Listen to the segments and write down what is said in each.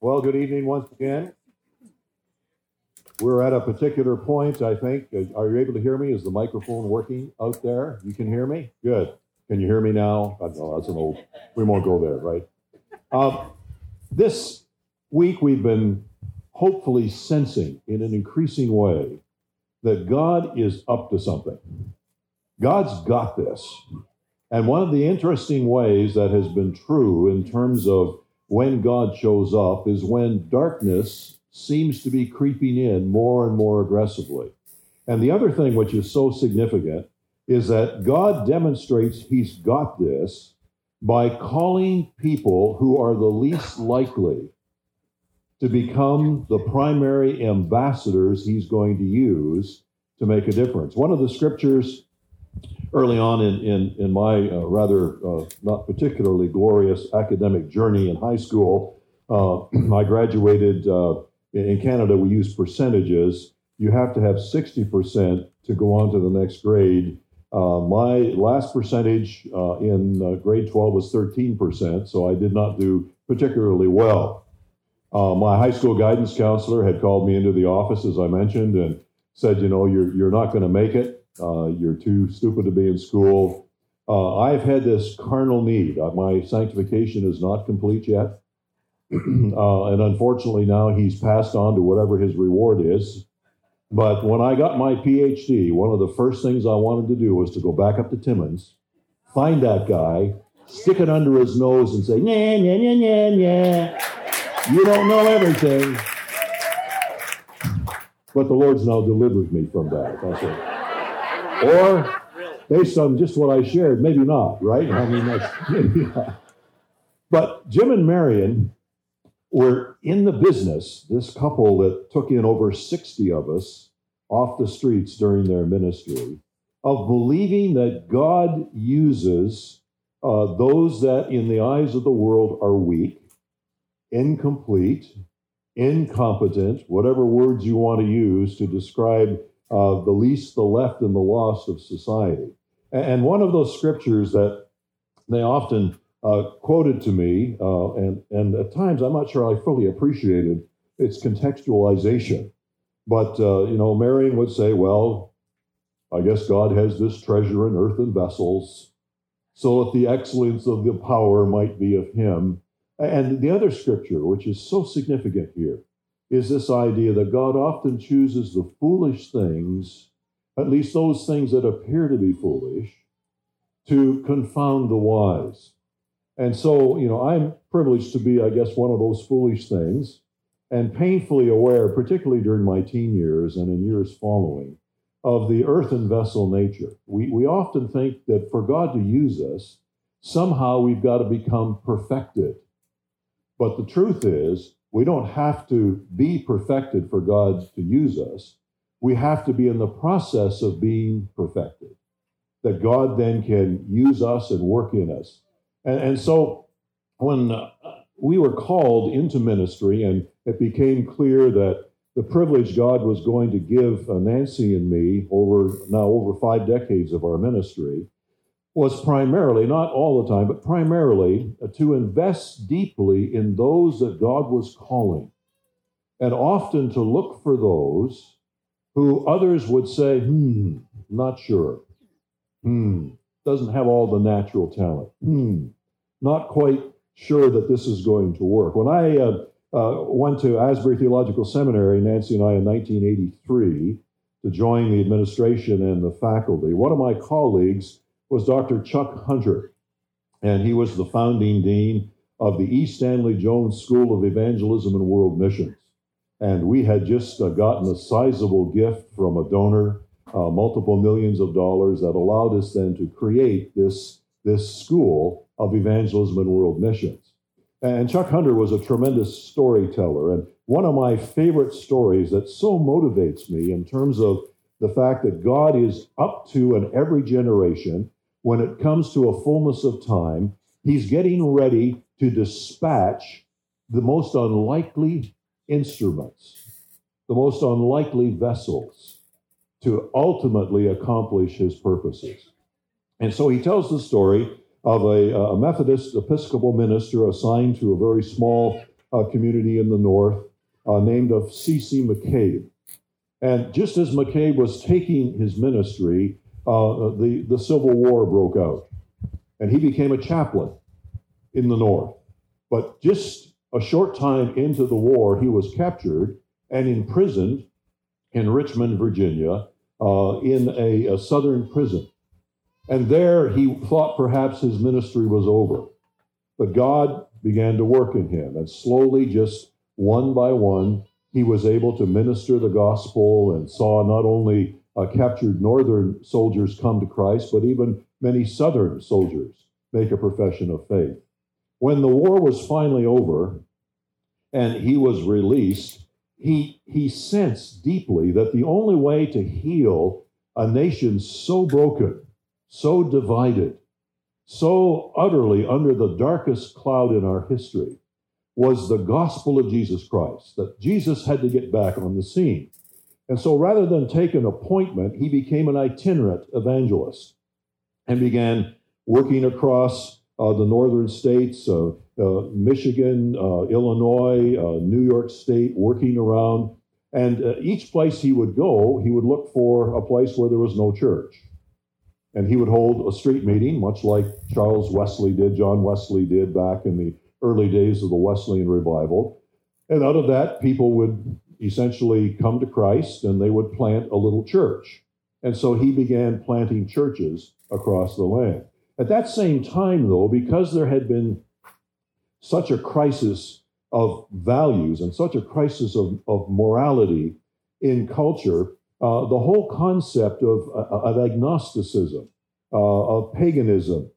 Well, good evening once again. We're at a particular point, I think. Are you able to hear me? Is the microphone working out there? You can hear me? Good. Can you hear me now? I know that's an old, we won't go there, right? Um, this week we've been hopefully sensing in an increasing way that God is up to something. God's got this. And one of the interesting ways that has been true in terms of when God shows up is when darkness seems to be creeping in more and more aggressively. And the other thing which is so significant is that God demonstrates he's got this by calling people who are the least likely to become the primary ambassadors he's going to use to make a difference. One of the scriptures early on in, in, in my uh, rather uh, not particularly glorious academic journey in high school, uh, I graduated uh, in Canada. We use percentages. You have to have 60% to go on to the next grade. Uh, my last percentage uh, in grade 12 was 13%, so I did not do particularly well. my high school guidance counselor had called me into the office, as I mentioned, and said, You know, you're, you're not going to make it. Uh, you're too stupid to be in school. Uh, I've had this carnal need. Uh, my sanctification is not complete yet. And unfortunately, now he's passed on to whatever his reward is. But when I got my PhD, one of the first things I wanted to do was to go back up to Timmins, find that guy, stick it under his nose, and say, "Yeah, yeah, yeah, yeah, yeah. You don't know everything." But the Lord's now delivered me from that. That's it. Or based on just what I shared, maybe not, right? I mean, that's. But Jim and Marion were in the business, this couple that took in over 60 of us off the streets during their ministry, of believing that God uses uh, those that in the eyes of the world are weak, incomplete, incompetent, whatever words you want to use to describe uh, the least, the left, and the lost of society. And one of those scriptures that they often uh, quoted to me, uh, and, and at times I'm not sure I fully appreciated its contextualization. But, uh, you know, Marion would say, well, I guess God has this treasure in earthen vessels, so that the excellence of the power might be of him. And the other scripture, which is so significant here, is this idea that God often chooses the foolish things, at least those things that appear to be foolish, to confound the wise. And so, you know, I'm privileged to be, I guess, one of those foolish things and painfully aware, particularly during my teen years and in years following, of the earthen vessel nature. We, we often think that for God to use us, somehow we've got to become perfected. But the truth is, we don't have to be perfected for God to use us. We have to be in the process of being perfected, that God then can use us and work in us. And, and so when uh, we were called into ministry, and it became clear that the privilege God was going to give uh, Nancy and me over now over five decades of our ministry was primarily, not all the time, but primarily uh, to invest deeply in those that God was calling, and often to look for those who others would say, hmm, not sure. Hmm, doesn't have all the natural talent. Hmm, not quite sure that this is going to work. When I uh, uh, went to Asbury Theological Seminary, Nancy and I, in 1983, to join the administration and the faculty, one of my colleagues was Dr. Chuck Hunter, and he was the founding dean of the E. Stanley Jones School of Evangelism and World Missions. And we had just uh, gotten a sizable gift from a donor, uh, multiple millions of dollars, that allowed us then to create this, this school of evangelism and world missions. And Chuck Hunter was a tremendous storyteller. And one of my favorite stories that so motivates me in terms of the fact that God is up to in every generation when it comes to a fullness of time, he's getting ready to dispatch the most unlikely instruments, the most unlikely vessels to ultimately accomplish his purposes. And so he tells the story of a, a Methodist Episcopal minister assigned to a very small uh, community in the north uh, named of C.C. McCabe. And just as McCabe was taking his ministry, uh, the, the Civil War broke out. And he became a chaplain in the north. But just a short time into the war, he was captured and imprisoned in Richmond, Virginia, uh, in a, a southern prison. And there he thought perhaps his ministry was over. But God began to work in him, and slowly, just one by one, he was able to minister the gospel and saw not only uh, captured northern soldiers come to Christ, but even many southern soldiers make a profession of faith. When the war was finally over and he was released, he, he sensed deeply that the only way to heal a nation so broken, so divided, so utterly under the darkest cloud in our history was the gospel of Jesus Christ, that Jesus had to get back on the scene. And so rather than take an appointment, he became an itinerant evangelist and began working across uh, the northern states, uh, uh, Michigan, uh, Illinois, uh, New York State, working around. And uh, each place he would go, he would look for a place where there was no church. And he would hold a street meeting, much like Charles Wesley did, John Wesley did back in the early days of the Wesleyan revival. And out of that, people would essentially come to Christ and they would plant a little church. And so he began planting churches across the land. At that same time, though, because there had been such a crisis of values and such a crisis of, of morality in culture, uh, the whole concept of, uh, of agnosticism, uh, of paganism,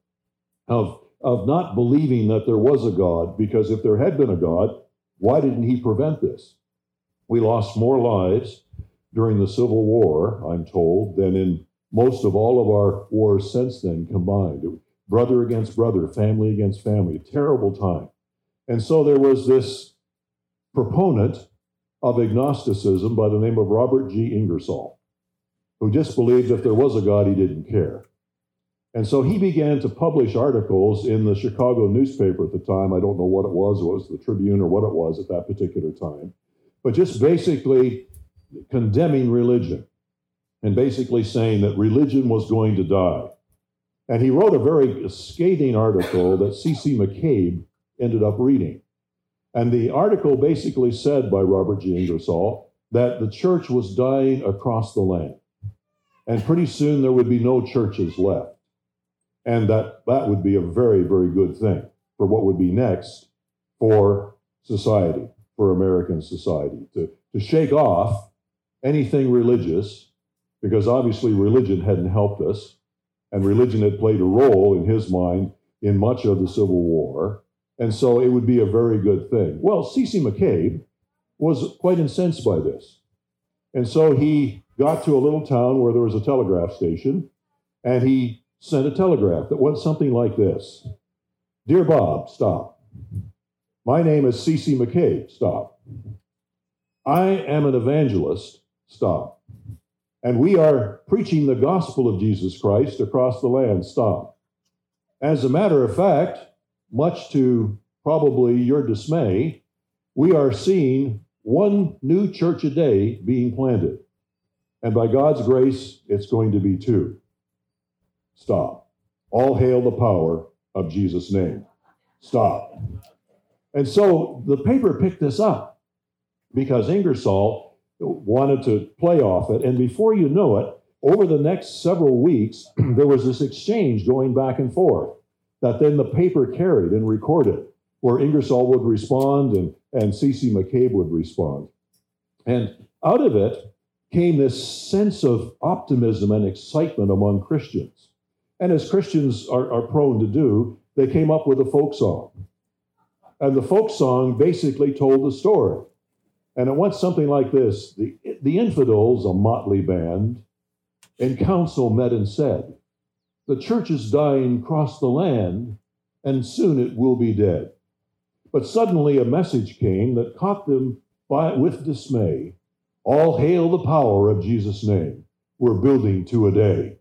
of, of not believing that there was a God, because if there had been a God, why didn't he prevent this? We lost more lives during the Civil War, I'm told, than in most of all of our wars since then combined. Brother against brother, family against family, terrible time. And so there was this proponent of agnosticism by the name of Robert G. Ingersoll, who just believed if there was a God, he didn't care. And so he began to publish articles in the Chicago newspaper at the time. I don't know what it was, it was the Tribune or what it was at that particular time, but just basically condemning religion and basically saying that religion was going to die. And he wrote a very scathing article that C.C. McCabe ended up reading. And the article basically said by Robert G. Ingersoll that the church was dying across the land. And pretty soon there would be no churches left. And that, that would be a very, very good thing for what would be next for society, for American society, to, to shake off anything religious, because obviously religion hadn't helped us, and religion had played a role in his mind in much of the Civil War. And so it would be a very good thing. Well, C.C. McCabe was quite incensed by this. And so he got to a little town where there was a telegraph station, and he sent a telegraph that went something like this Dear Bob, stop. My name is C.C. McCabe, stop. I am an evangelist, stop. And we are preaching the gospel of Jesus Christ across the land, stop. As a matter of fact, much to probably your dismay, we are seeing one new church a day being planted. And by God's grace, it's going to be two. Stop. All hail the power of Jesus' name. Stop. And so the paper picked this up because Ingersoll wanted to play off it. And before you know it, over the next several weeks, there was this exchange going back and forth that then the paper carried and recorded, where Ingersoll would respond and, and C.C. McCabe would respond. And out of it came this sense of optimism and excitement among Christians. And as Christians are, are prone to do, they came up with a folk song. And the folk song basically told the story. And it went something like this The, the infidels, a motley band, in council met and said, the church is dying across the land, and soon it will be dead. But suddenly a message came that caught them by, with dismay. All hail the power of Jesus' name. We're building to a day.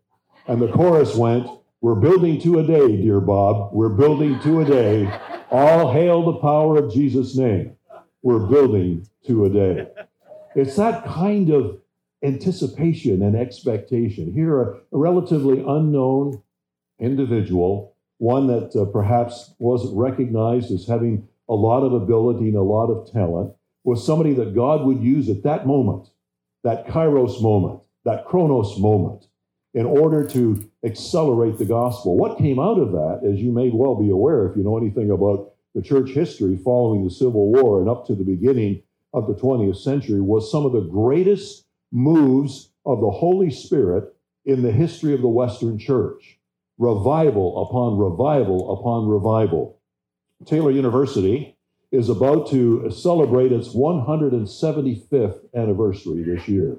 And the chorus went, We're building to a day, dear Bob. We're building to a day. All hail the power of Jesus' name. we're building to a day. It's that kind of anticipation and expectation. Here, a, relatively unknown individual, one that uh, perhaps wasn't recognized as having a lot of ability and a lot of talent, was somebody that God would use at that moment, that kairos moment, that chronos moment, in order to accelerate the gospel. What came out of that, as you may well be aware if you know anything about the church history following the Civil War and up to the beginning of the 20th century, was some of the greatest moves of the Holy Spirit in the history of the Western church. Revival upon revival upon revival. Taylor University is about to celebrate its 175th anniversary this year.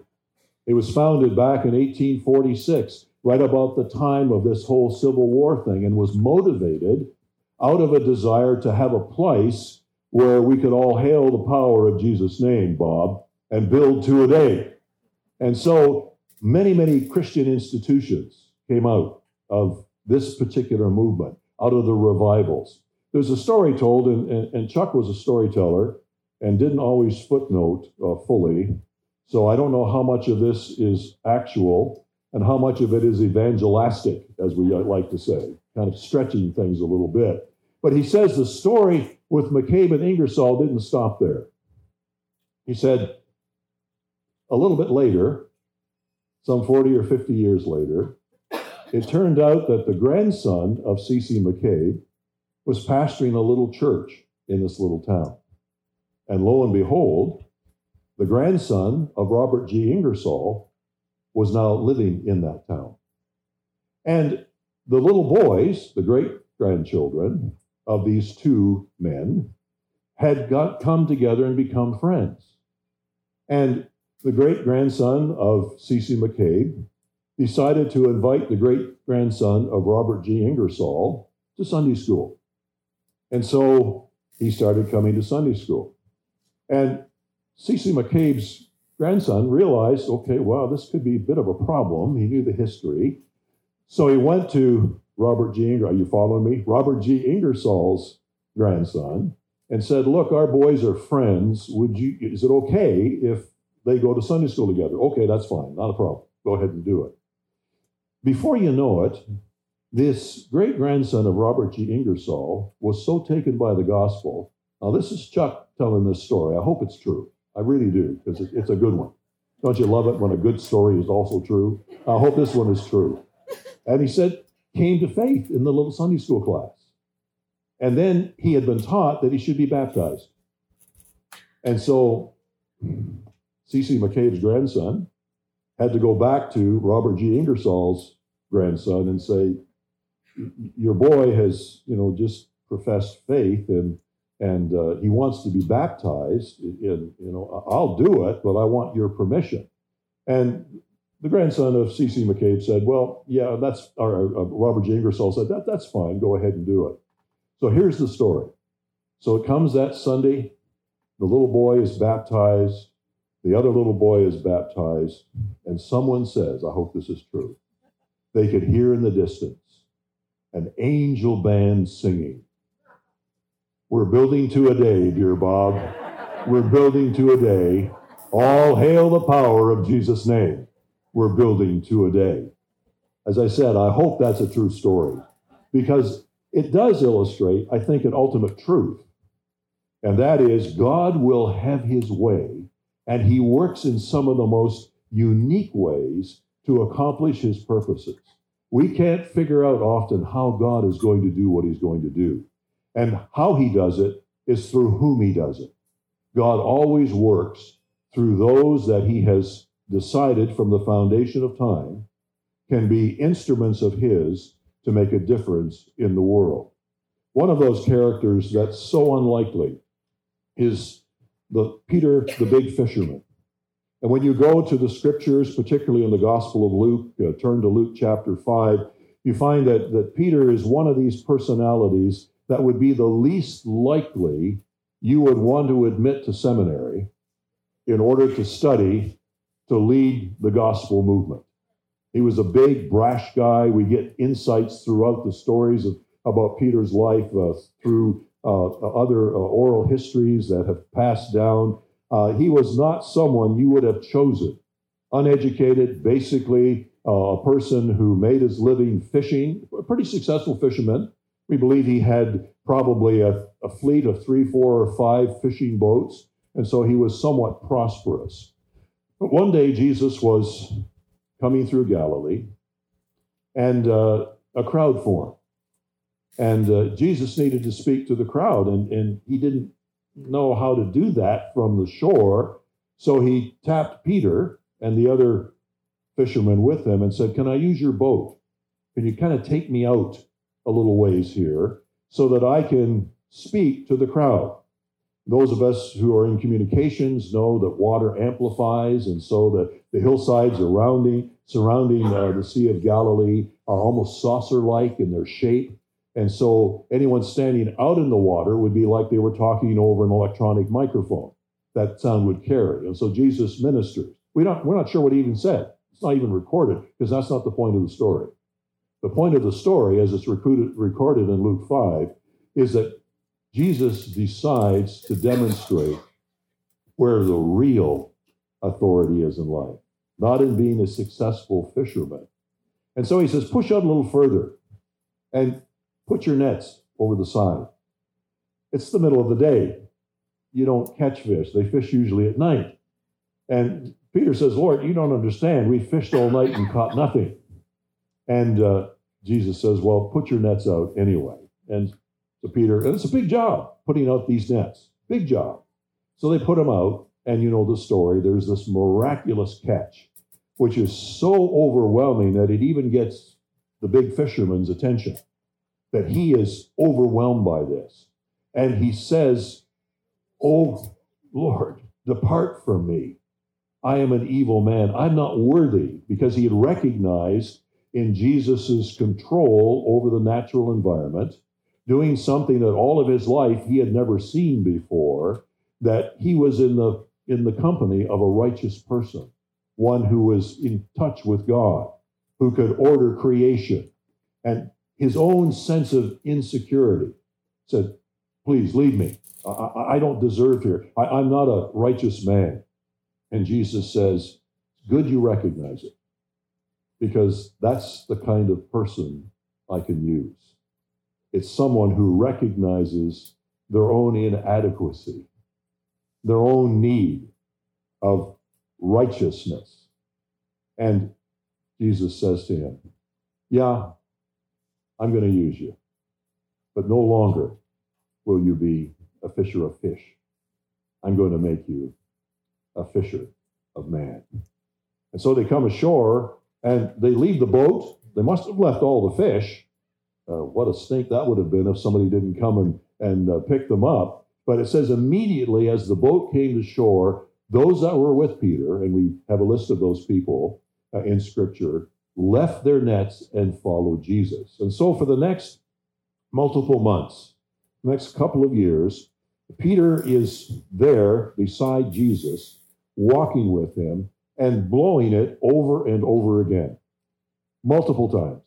It was founded back in 1846, right about the time of this whole Civil War thing, and was motivated out of a desire to have a place where we could all hail the power of Jesus' name, Bob, and build to a day. And so many, many Christian institutions came out of this particular movement, out of the revivals. There's a story told, and, and, and Chuck was a storyteller and didn't always footnote uh, fully. So I don't know how much of this is actual and how much of it is evangelistic, as we like to say, kind of stretching things a little bit. But he says the story with McCabe and Ingersoll didn't stop there. He said a little bit later, some 40 or 50 years later, it turned out that the grandson of C.C. McCabe was pastoring a little church in this little town. And lo and behold, the grandson of Robert G. Ingersoll was now living in that town. And the little boys, the great grandchildren of these two men, had got come together and become friends. And the great grandson of C.C. McCabe decided to invite the great grandson of Robert G. Ingersoll to Sunday school. And so he started coming to Sunday school. And C.C. McCabe's grandson realized, okay, wow, this could be a bit of a problem. He knew the history. So he went to Robert G. Are you following me? Robert G. Ingersoll's grandson and said, look, our boys are friends. Would you, is it okay if they go to Sunday school together? Okay, that's fine. Not a problem. Go ahead and do it. Before you know it, this great grandson of Robert G. Ingersoll was so taken by the gospel. Now, this is Chuck telling this story. I hope it's true. I really do, because it's a good one. Don't you love it when a good story is also true? I hope this one is true. And he said, came to faith in the little Sunday school class. And then he had been taught that he should be baptized. And so C.C. McCabe's grandson had to go back to Robert G. Ingersoll's grandson and say, Your boy has, you know, just professed faith and and uh, he wants to be baptized. In, you know, I'll do it, but I want your permission. And the grandson of C.C. McCabe said, "Well, yeah, that's." Or uh, Robert J. Ingersoll said, "That that's fine. Go ahead and do it." So here's the story. So it comes that Sunday. The little boy is baptized. The other little boy is baptized, and someone says, "I hope this is true." They could hear in the distance an angel band singing. We're building to a day, dear Bob. We're building to a day. All hail the power of Jesus' name. We're building to a day. As I said, I hope that's a true story because it does illustrate, I think, an ultimate truth. And that is God will have his way, and he works in some of the most unique ways to accomplish his purposes. We can't figure out often how God is going to do what he's going to do. And how he does it is through whom he does it. God always works through those that he has decided from the foundation of time can be instruments of his to make a difference in the world. One of those characters that's so unlikely is the Peter the big fisherman. And when you go to the scriptures, particularly in the Gospel of Luke, uh, turn to Luke chapter 5, you find that, that Peter is one of these personalities that would be the least likely you would want to admit to seminary in order to study to lead the gospel movement. He was a big, brash guy. We get insights throughout the stories of, about Peter's life uh, through uh, other uh, oral histories that have passed down. Uh, he was not someone you would have chosen. Uneducated, basically uh, a person who made his living fishing, a pretty successful fisherman. We believe he had probably a, a fleet of three, four, or five fishing boats, and so he was somewhat prosperous. But one day Jesus was coming through Galilee, and uh, a crowd formed. And uh, Jesus needed to speak to the crowd, and, and he didn't know how to do that from the shore. So he tapped Peter and the other fishermen with him and said, Can I use your boat? Can you kind of take me out a little ways here so that I can speak to the crowd? Those of us who are in communications know that water amplifies, and so the, the hillsides surrounding, surrounding uh, the Sea of Galilee are almost saucer like in their shape. And so anyone standing out in the water would be like they were talking over an electronic microphone. That sound would carry. And so Jesus ministers. We don't, we're not sure what he even said. It's not even recorded because that's not the point of the story. The point of the story, as it's recorded, recorded in Luke 5, is that Jesus decides to demonstrate where the real authority is in life, not in being a successful fisherman. And so he says, push out a little further. And Put your nets over the side. It's the middle of the day. You don't catch fish. They fish usually at night. And Peter says, Lord, you don't understand. We fished all night and caught nothing. And uh, Jesus says, Well, put your nets out anyway. And so Peter, and it's a big job putting out these nets. Big job. So they put them out, and you know the story. There's this miraculous catch, which is so overwhelming that it even gets the big fisherman's attention that he is overwhelmed by this. And he says, Oh Lord, depart from me. I am an evil man. I'm not worthy because he had recognized in Jesus' control over the natural environment, doing something that all of his life he had never seen before, that he was in the in the company of a righteous person, one who was in touch with God, who could order creation. And his own sense of insecurity said, Please leave me. I, I don't deserve here. I, am not a righteous man. And Jesus says, Good you recognize it, because that's the kind of person I can use. It's someone who recognizes their own inadequacy, their own need of righteousness. And Jesus says to him, Yeah, I'm going to use you. But no longer will you be a fisher of fish. I'm going to make you a fisher of man. And so they come ashore and they leave the boat. They must have left all the fish. Uh, what a stink that would have been if somebody didn't come and, and uh, pick them up. But it says immediately as the boat came to shore, those that were with Peter, and we have a list of those people uh, in Scripture, left their nets and followed Jesus. And so for the next multiple months, next couple of years, Peter is there beside Jesus, walking with him and blowing it over and over again, multiple times.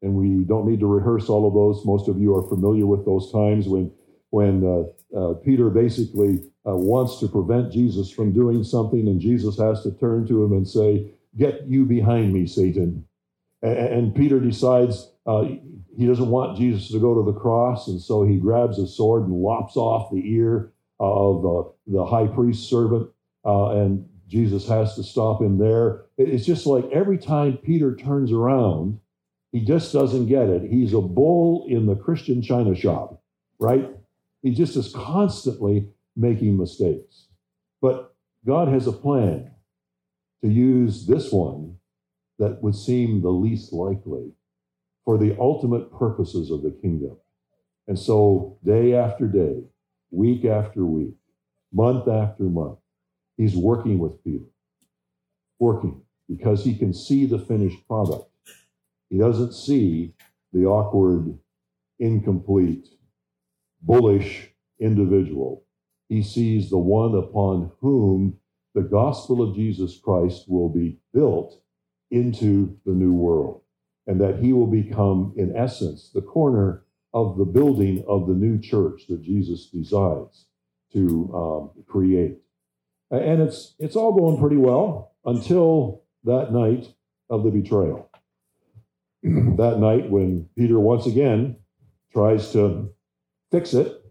And we don't need to rehearse all of those. Most of you are familiar with those times when, when uh, uh, Peter basically uh, wants to prevent Jesus from doing something, and Jesus has to turn to him and say, Get you behind me, Satan. And, and Peter decides uh, he doesn't want Jesus to go to the cross, and so he grabs a sword and lops off the ear of uh, the high priest's servant, uh, and Jesus has to stop him there. It's just like every time Peter turns around, he just doesn't get it. He's a bull in the Christian china shop, right? He just is constantly making mistakes. But God has a plan to use this one that would seem the least likely for the ultimate purposes of the kingdom. And so, day after day, week after week, month after month, he's working with Peter, working because he can see the finished product. He doesn't see the awkward, incomplete, bullish individual. He sees the one upon whom the gospel of Jesus Christ will be built into the new world, and that he will become, in essence, the corner of the building of the new church that Jesus decides to um, create. And it's, it's all going pretty well until that night of the betrayal. that night when Peter once again tries to fix it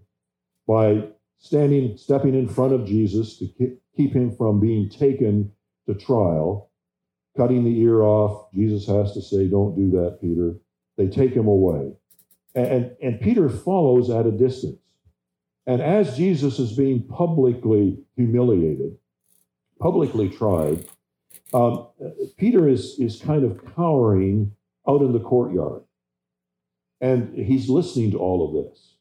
by standing, stepping in front of Jesus to keep him from being taken to trial, cutting the ear off. Jesus has to say, Don't do that, Peter. They take him away. And, and Peter follows at a distance. And as Jesus is being publicly humiliated, publicly tried, um, Peter is, is kind of cowering out in the courtyard. And he's listening to all of this.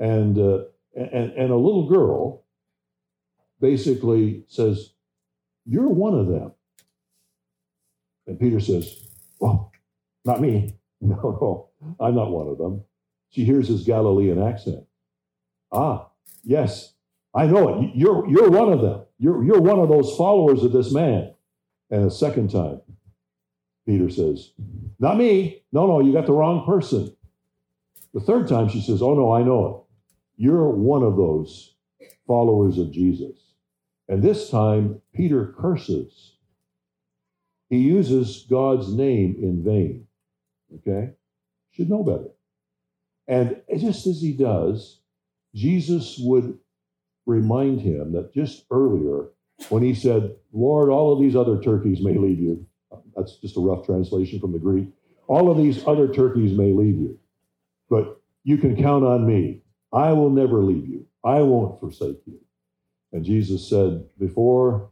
And, uh, and, and a little girl basically says, You're one of them. And Peter says, Well, not me. No, no, I'm not one of them. She hears his Galilean accent. Ah, yes, I know it. You're, you're one of them. You're, you're one of those followers of this man. And a second time, Peter says, Not me. No, no, you got the wrong person. The third time, she says, Oh, no, I know it. You're one of those followers of Jesus. And this time, Peter curses. He uses God's name in vain. Okay? Should know better. And just as he does, Jesus would remind him that just earlier, when he said, Lord, all of these other turkeys may leave you, that's just a rough translation from the Greek. All of these other turkeys may leave you, but you can count on me. I will never leave you. I won't forsake you. And Jesus said, Before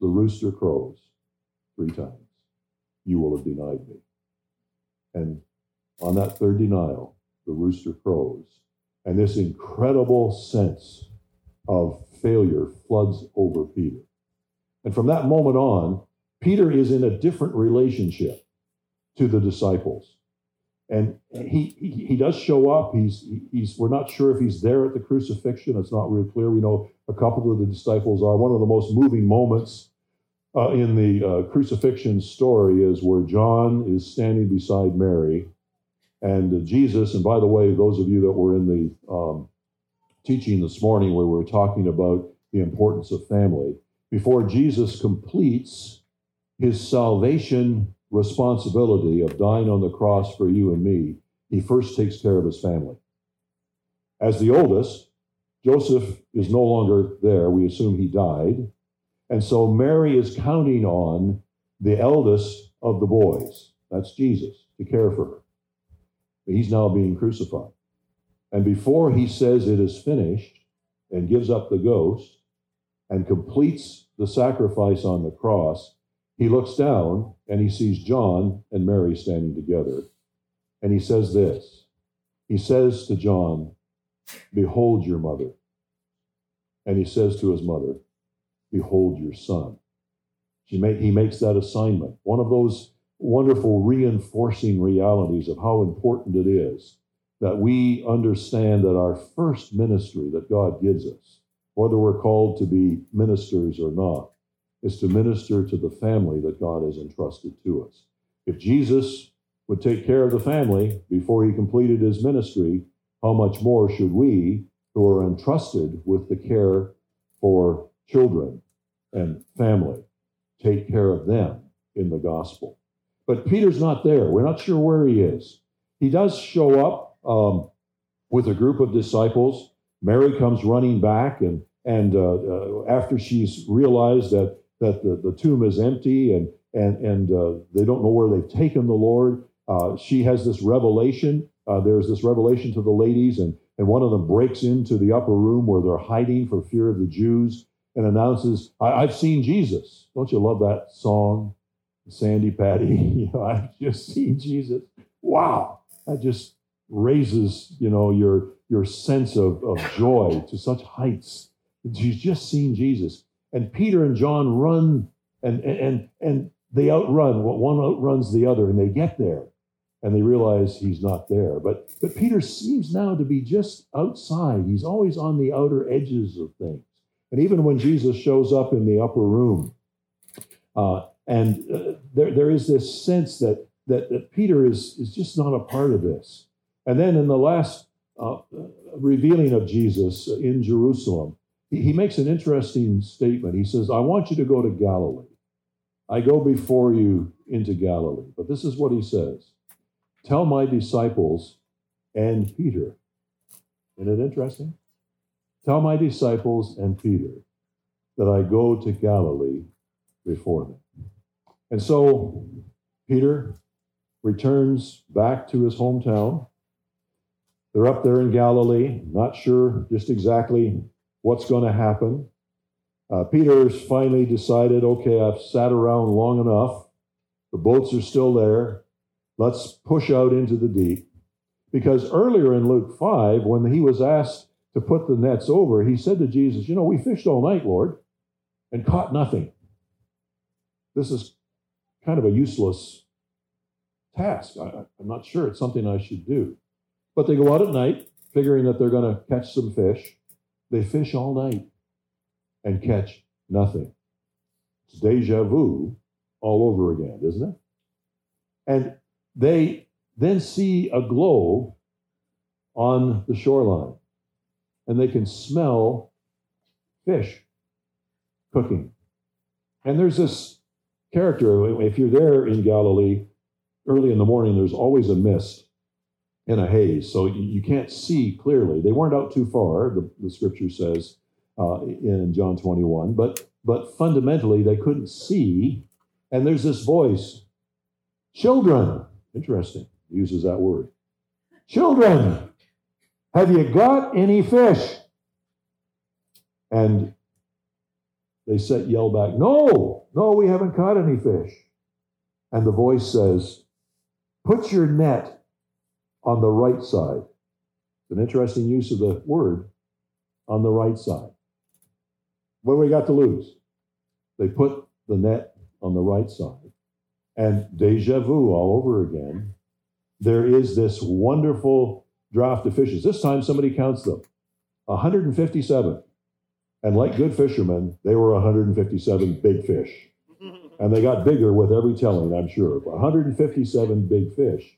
the rooster crows three times, you will have denied me. And on that third denial, the rooster crows. And this incredible sense of failure floods over Peter. And from that moment on, Peter is in a different relationship to the disciples. And he, he, does show up. He's, he's, we're not sure if he's there at the crucifixion. It's not real clear. We know a couple of the disciples are. One of the most moving moments uh, in the uh, crucifixion story is where John is standing beside Mary and Jesus. And by the way, those of you that were in the um, teaching this morning where we were talking about the importance of family, before Jesus completes his salvation responsibility of dying on the cross for you and me, he first takes care of his family. As the oldest, Joseph is no longer there. We assume he died. And so Mary is counting on the eldest of the boys, that's Jesus, to care for her. But he's now being crucified. And before he says it is finished and gives up the ghost and completes the sacrifice on the cross, he looks down and he sees John and Mary standing together. And he says this He says to John, Behold your mother. And he says to his mother, Behold your son. She make, he makes that assignment. One of those wonderful reinforcing realities of how important it is that we understand that our first ministry that God gives us, whether we're called to be ministers or not, is to minister to the family that God has entrusted to us. If Jesus would take care of the family before he completed his ministry, how much more should we, who are entrusted with the care for children and family, take care of them in the gospel? But Peter's not there. We're not sure where he is. He does show up um, with a group of disciples. Mary comes running back, and and uh, uh, after she's realized that that the, the tomb is empty and and and uh, they don't know where they've taken the Lord. Uh, she has this revelation. Uh, there's this revelation to the ladies, and and one of them breaks into the upper room where they're hiding for fear of the Jews, and announces, I, have seen Jesus." Don't you love that song, Sandi Patty? you know, I've just seen Jesus. Wow, that just raises you know your your sense of, of joy to such heights. You've just seen Jesus and Peter and John run and and and they outrun one outruns the other and they get there and they realize he's not there but but Peter seems now to be just outside he's always on the outer edges of things and even when Jesus shows up in the upper room uh, and uh, there, there is this sense that, that that Peter is is just not a part of this And then in the last uh, revealing of Jesus in Jerusalem, he, he makes an interesting statement. He says, I want you to go to Galilee. I go before you into Galilee. But this is what he says Tell my disciples and Peter. Isn't it interesting? Tell my disciples and Peter that I go to Galilee before them. And so Peter returns back to his hometown. They're up there in Galilee, not sure just exactly what's going to happen. Uh, Peter's finally decided okay, I've sat around long enough. The boats are still there. Let's push out into the deep. Because earlier in Luke 5, when he was asked to put the nets over, he said to Jesus, You know, we fished all night, Lord, and caught nothing. This is kind of a useless task. I, am not sure it's something I should do. But they go out at night, figuring that they're going to catch some fish. They fish all night and catch nothing. It's deja vu all over again, isn't it? And they then see a glow on the shoreline and they can smell fish cooking. And there's this character, if you're there in Galilee early in the morning, there's always a mist and a haze, so you can't see clearly. They weren't out too far, the, the scripture says uh, in John 21, but, but fundamentally they couldn't see. And there's this voice, children, interesting, uses that word. Children, have you got any fish? And they set yell back, No, no, we haven't caught any fish. And the voice says, Put your net on the right side. It's an interesting use of the word on the right side. What do we got to lose? They put the net on the right side. And deja vu all over again. There is this wonderful draft of fishes. This time somebody counts them 157. And like good fishermen, they were 157 big fish. And they got bigger with every telling, I'm sure. 157 big fish.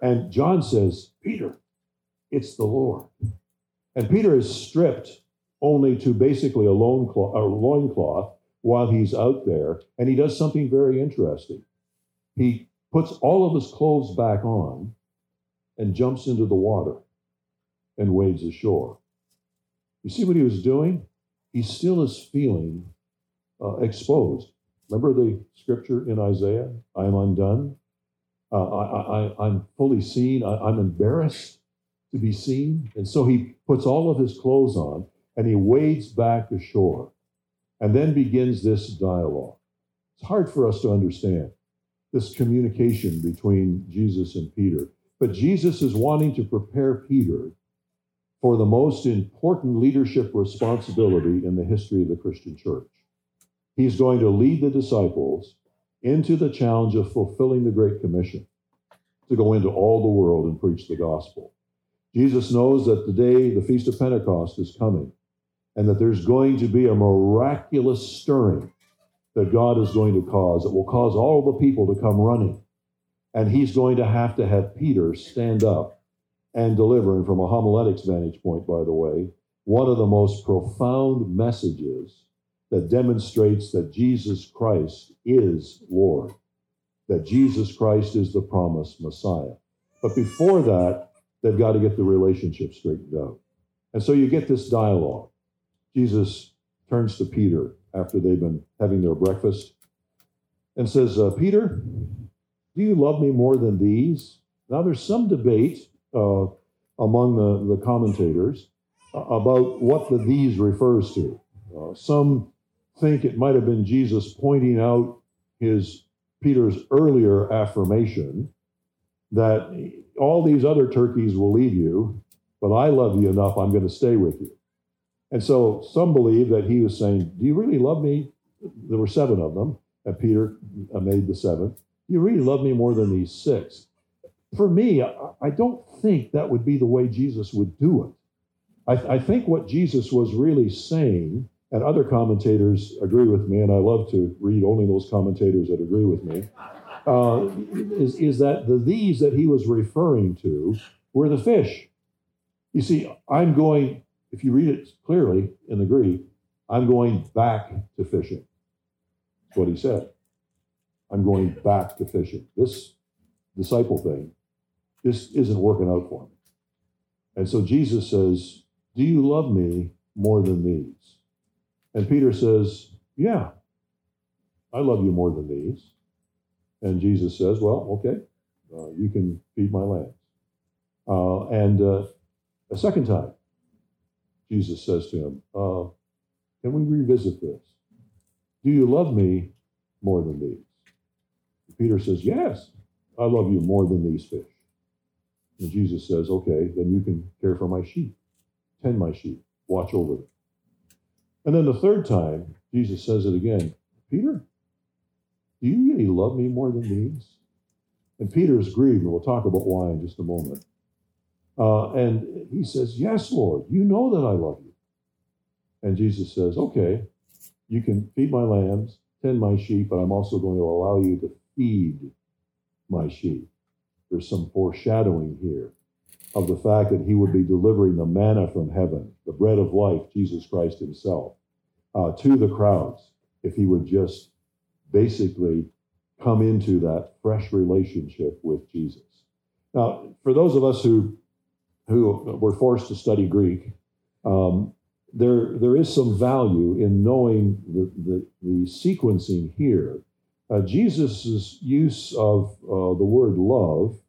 And John says, Peter, it's the Lord. And Peter is stripped only to basically a, loincloth, a loincloth while he's out there. And he does something very interesting. He puts all of his clothes back on and jumps into the water and wades ashore. You see what he was doing? He still is feeling uh, exposed. Remember the scripture in Isaiah? I am undone. Uh, I, I'm fully seen. I, I'm embarrassed to be seen. And so he puts all of his clothes on and he wades back ashore and then begins this dialogue. It's hard for us to understand this communication between Jesus and Peter. But Jesus is wanting to prepare Peter for the most important leadership responsibility in the history of the Christian church. He's going to lead the disciples into the challenge of fulfilling the Great Commission to go into all the world and preach the gospel. Jesus knows that the day, the Feast of Pentecost, is coming, and that there's going to be a miraculous stirring that God is going to cause. that will cause all the people to come running. And he's going to have to have Peter stand up and deliver. And from a homiletics vantage point, by the way, one of the most profound messages that demonstrates that Jesus Christ is Lord, that Jesus Christ is the promised Messiah. But before that, they've got to get the relationship straightened out. And so you get this dialogue. Jesus turns to Peter after they've been having their breakfast and says, uh, Peter, do you love me more than these? Now, there's some debate uh, among the, the commentators uh, about what the these refers to. Uh, some think it might have been Jesus pointing out his Peter's earlier affirmation that all these other turkeys will leave you, but I love you enough, I'm going to stay with you. And so some believe that he was saying, Do you really love me? There were seven of them, and Peter made the seventh. Do you really love me more than these six? For me, I, don't think that would be the way Jesus would do it. I, I, think what Jesus was really saying, and other commentators agree with me, and I love to read only those commentators that agree with me, uh, is, is that the these that he was referring to were the fish. You see, I'm going, if you read it clearly in the Greek, I'm going back to fishing. That's what he said. I'm going back to fishing. This disciple thing, this isn't working out for me. And so Jesus says, Do you love me more than these? And Peter says, Yeah, I love you more than these. And Jesus says, Well, okay, uh, you can feed my lambs. Uh, and uh, a second time, Jesus says to him, uh, Can we revisit this? Do you love me more than these? Peter says, Yes, I love you more than these fish. And Jesus says, Okay, then you can care for my sheep, tend my sheep, watch over them. And then the third time, Jesus says it again Peter, do you really love me more than these? And Peter is grieved, and we'll talk about why in just a moment. Uh, and he says, Yes, Lord, you know that I love you. And Jesus says, Okay, you can feed my lambs, tend my sheep, but I'm also going to allow you to feed my sheep. There's some foreshadowing here of the fact that he would be delivering the manna from heaven, the bread of life, Jesus Christ himself, uh, to the crowds if he would just basically come into that fresh relationship with Jesus. Now, for those of us who who were forced to study Greek, um, there there is some value in knowing the the, the sequencing here. Uh, Jesus' use of uh, the word love,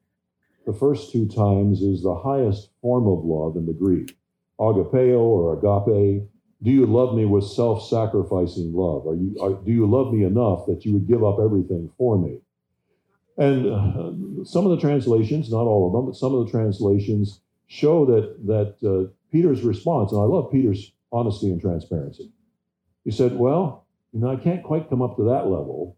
the first two times, is the highest form of love in the Greek, agapeo or agape. Do you love me with self-sacrificing love? Are you are, do you love me enough that you would give up everything for me? And uh, some of the translations, not all of them, but some of the translations show that that uh, Peter's response, and I love Peter's honesty and transparency. He said, "Well, you know, I can't quite come up to that level,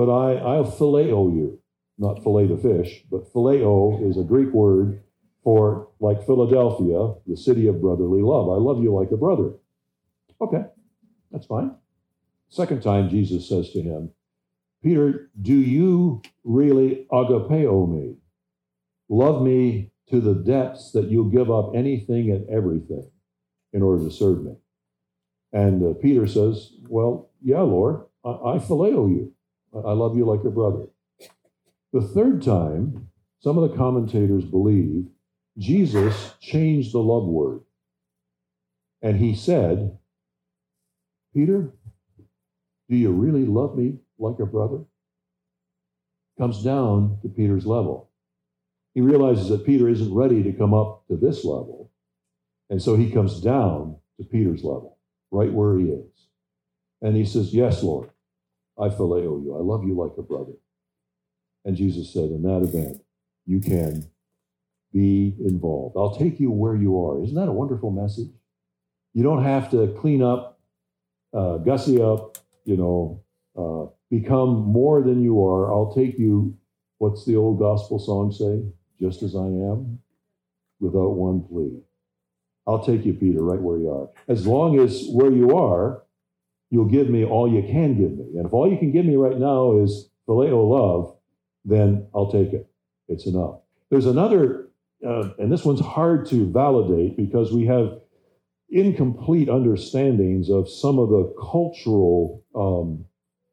but I I'll phileo you, not fillet the fish, but phileo is a Greek word for like Philadelphia, the city of brotherly love. I love you like a brother. Okay, that's fine. Second time, Jesus says to him, Peter, do you really agapeo me? Love me to the depths that you'll give up anything and everything in order to serve me. And uh, Peter says, Well, yeah, Lord, I, I phileo you. I love you like a brother. The third time, some of the commentators believe Jesus changed the love word. And he said, Peter, do you really love me like a brother? Comes down to Peter's level he realizes that Peter isn't ready to come up to this level. And so he comes down to Peter's level, right where he is. And he says, Yes, Lord, I phileo you. I love you like a brother. And Jesus said, In that event, you can be involved. I'll take you where you are. Isn't that a wonderful message? You don't have to clean up, uh, gussy up, you know, uh, become more than you are. I'll take you, what's the old gospel song say? just as I am, without one plea. I'll take you, Peter, right where you are. As long as where you are, you'll give me all you can give me. And if all you can give me right now is phileo love, then I'll take it. It's enough. There's another, uh, and this one's hard to validate because we have incomplete understandings of some of the cultural um,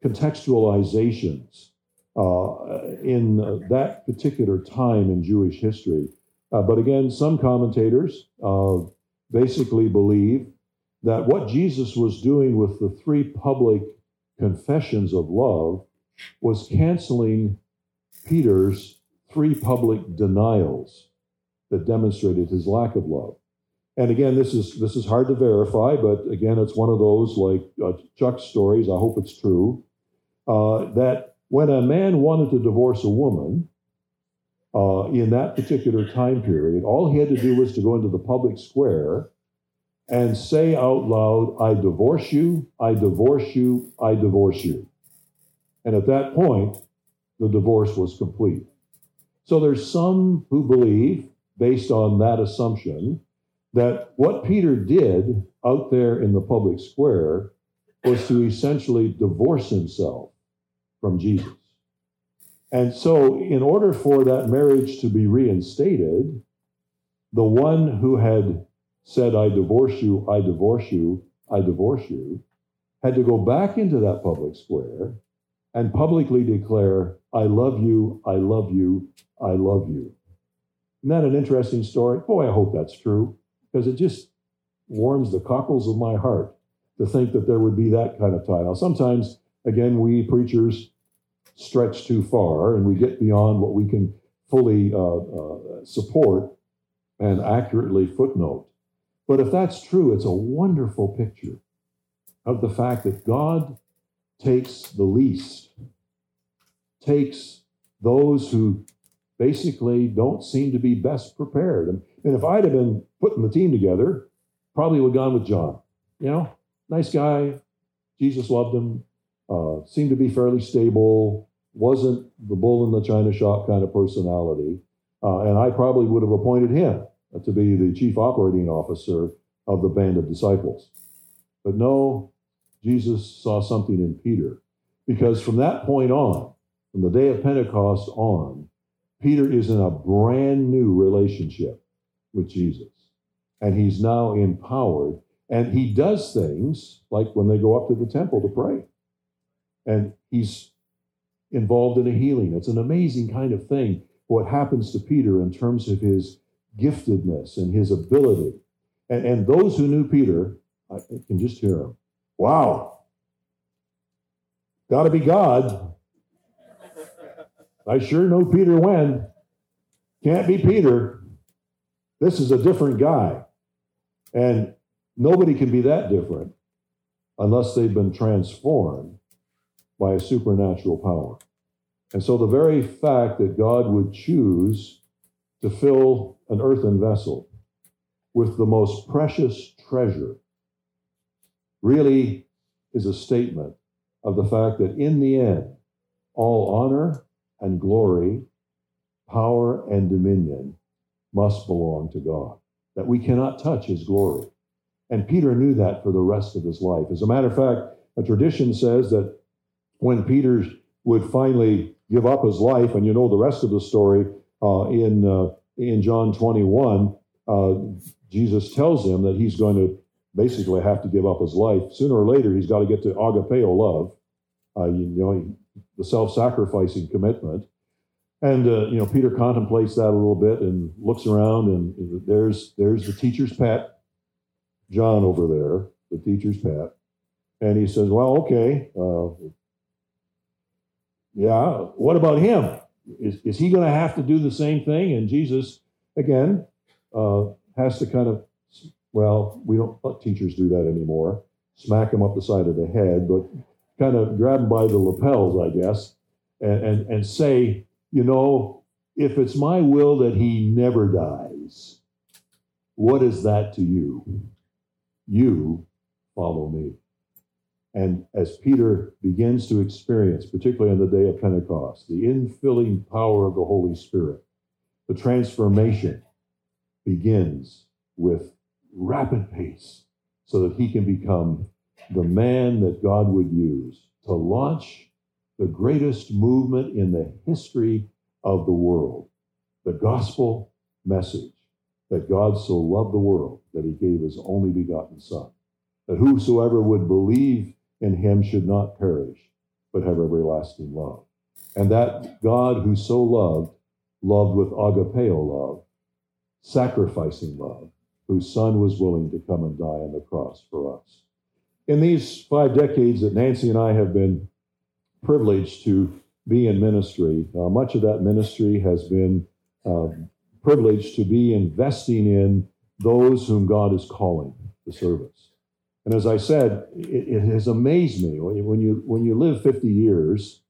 contextualizations uh, in uh, that particular time in Jewish history. Uh, but again, some commentators uh, basically believe that what Jesus was doing with the three public confessions of love was canceling Peter's three public denials that demonstrated his lack of love. And again, this is this is hard to verify, but again, it's one of those like uh, Chuck's stories. I hope it's true. Uh, that when a man wanted to divorce a woman uh, in that particular time period, all he had to do was to go into the public square and say out loud, I divorce you, I divorce you, I divorce you. And at that point, the divorce was complete. So there's some who believe, based on that assumption, that what Peter did out there in the public square was to essentially divorce himself from Jesus. And so, in order for that marriage to be reinstated, the one who had said, I divorce you, I divorce you, I divorce you, had to go back into that public square and publicly declare, I love you, I love you, I love you. Isn't that an interesting story? Boy, I hope that's true because it just warms the cockles of my heart to think that there would be that kind of tie. Now, sometimes, again, we preachers stretch too far and we get beyond what we can fully uh, uh, support and accurately footnote. But if that's true, it's a wonderful picture of the fact that God takes the least, takes those who basically don't seem to be best prepared. And, if I'd have been putting the team together, probably would have gone with John. You know, nice guy. Jesus loved him. Uh, seemed to be fairly stable. Wasn't the bull in the china shop kind of personality. Uh, and I probably would have appointed him Uh, to be the chief operating officer of the band of disciples. But no, Jesus saw something in Peter. Because from that point on, from the day of Pentecost on, Peter is in a brand new relationship with Jesus. And he's now empowered. And he does things like when they go up to the temple to pray. And he's involved in a healing. It's an amazing kind of thing, what happens to Peter in terms of his giftedness and his ability. And, and those who knew Peter, I can just hear him. Wow. Got to be God. I sure know Peter when. Can't be Peter. This is a different guy. And nobody can be that different unless they've been transformed by a supernatural power. And so the very fact that God would choose to fill an earthen vessel with the most precious treasure really is a statement of the fact that in the end, all honor and glory, power and dominion must belong to God, that we cannot touch his glory. And Peter knew that for the rest of his life. As a matter of fact, a tradition says that when Peter would finally give up his life, and you know the rest of the story uh, in, uh, in John 21, uh, Jesus tells him that he's going to basically have to give up his life. Sooner or later, he's got to get to agapeo love, uh, you know, the self-sacrificing commitment. And uh, you know, Peter contemplates that a little bit and looks around, and there's there's the teacher's pet, John over there, the teacher's pet, and he says, "Well, okay, uh, yeah. What about him? Is is he going to have to do the same thing?" And Jesus, again, uh, has to kind of well, we don't let teachers do that anymore. Smack him up the side of the head, but kind of grab him by the lapels, I guess, and, and, and say, you know, if it's my will that he never dies, what is that to you? You follow me. And as Peter begins to experience, particularly on the day of Pentecost, the infilling power of the Holy Spirit, the transformation begins with rapid pace so that he can become the man that God would use to launch the greatest movement in the history of the world the gospel message that God so loved the world that he gave his only begotten Son, that whosoever would believe in him should not perish, but have everlasting love. And that God who so loved, loved with agapeo love, sacrificing love, whose son was willing to come and die on the cross for us. In these five decades that Nancy and I have been privileged to be in ministry, uh, much of that ministry has been uh, privileged to be investing in those whom God is calling to service. And as I said, it, it has amazed me when you when you live 50 years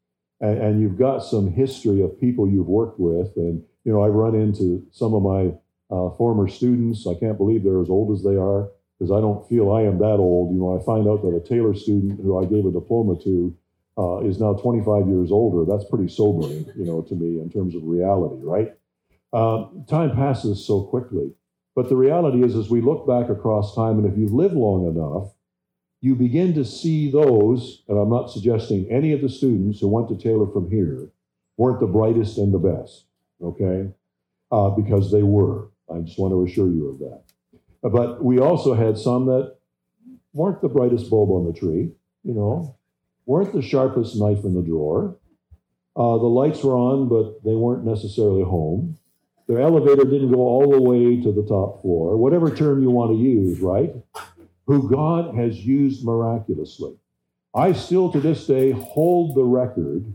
and, and you've got some history of people you've worked with, and you know I run into some of my uh, former students. I can't believe they're as old as they are because I don't feel I am that old. You know, I find out that a Taylor student who I gave a diploma to uh, is now 25 years older. That's pretty sobering, you know, to me in terms of reality, right? Uh, time passes so quickly. But the reality is, as we look back across time, and if you live long enough, you begin to see those, and I'm not suggesting any of the students who went to Taylor from here weren't the brightest and the best, okay? Uh, because they were. I just want to assure you of that. But we also had some that weren't the brightest bulb on the tree, you know, weren't the sharpest knife in the drawer. Uh, the lights were on, but they weren't necessarily home. Their elevator didn't go all the way to the top floor, whatever term you want to use, right? Who God has used miraculously. I still to this day hold the record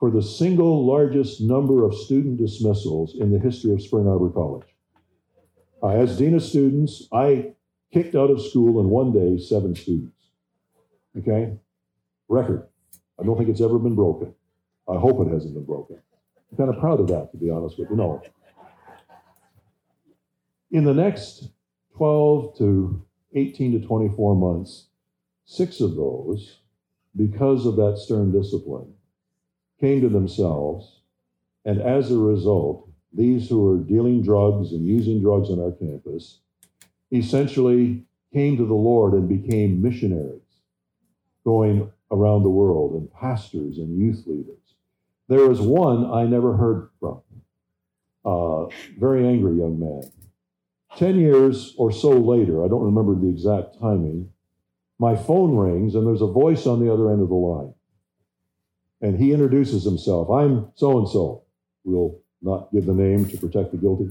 for the single largest number of student dismissals in the history of Spring Arbor College. Uh, as Dean of Students, I kicked out of school in one day seven students. Okay? Record. I don't think it's ever been broken. I hope it hasn't been broken. I'm kind of proud of that, to be honest with you. No. In the next 12 to 18 to 24 months, six of those, because of that stern discipline, came to themselves, and as a result, these who were dealing drugs and using drugs on our campus essentially came to the Lord and became missionaries, going around the world, and pastors and youth leaders. There was one I never heard from, uh, very angry young man. Ten years or so later, I don't remember the exact timing, my phone rings and there's a voice on the other end of the line. And he introduces himself. I'm so and so. We'll not give the name to protect the guilty.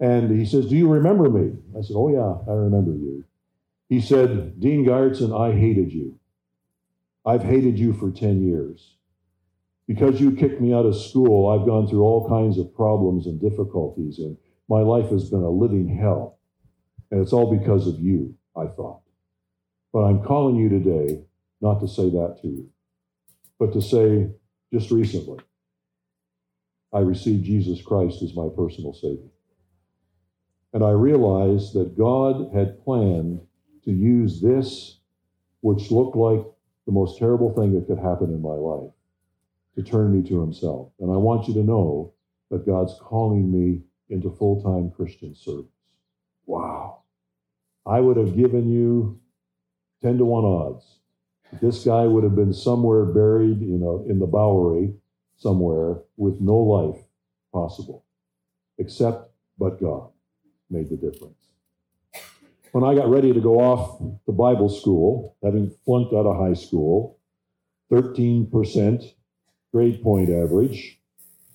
And he says, Do you remember me? I said, Oh, yeah, I remember you. He said, Dean Garretson, I hated you. I've hated you for 10 years. Because you kicked me out of school, I've gone through all kinds of problems and difficulties, and my life has been a living hell. And it's all because of you, I thought. But I'm calling you today not to say that to you, but to say just recently, I received Jesus Christ as my personal Savior. And I realized that God had planned to use this, which looked like the most terrible thing that could happen in my life, to turn me to Himself. And I want you to know that God's calling me into full time Christian service. Wow. I would have given you 10 to 1 odds. This guy would have been somewhere buried, you know, in the Bowery somewhere with no life possible, except but God made the difference. When I got ready to go off to Bible school, having flunked out of high school, 13% grade point average,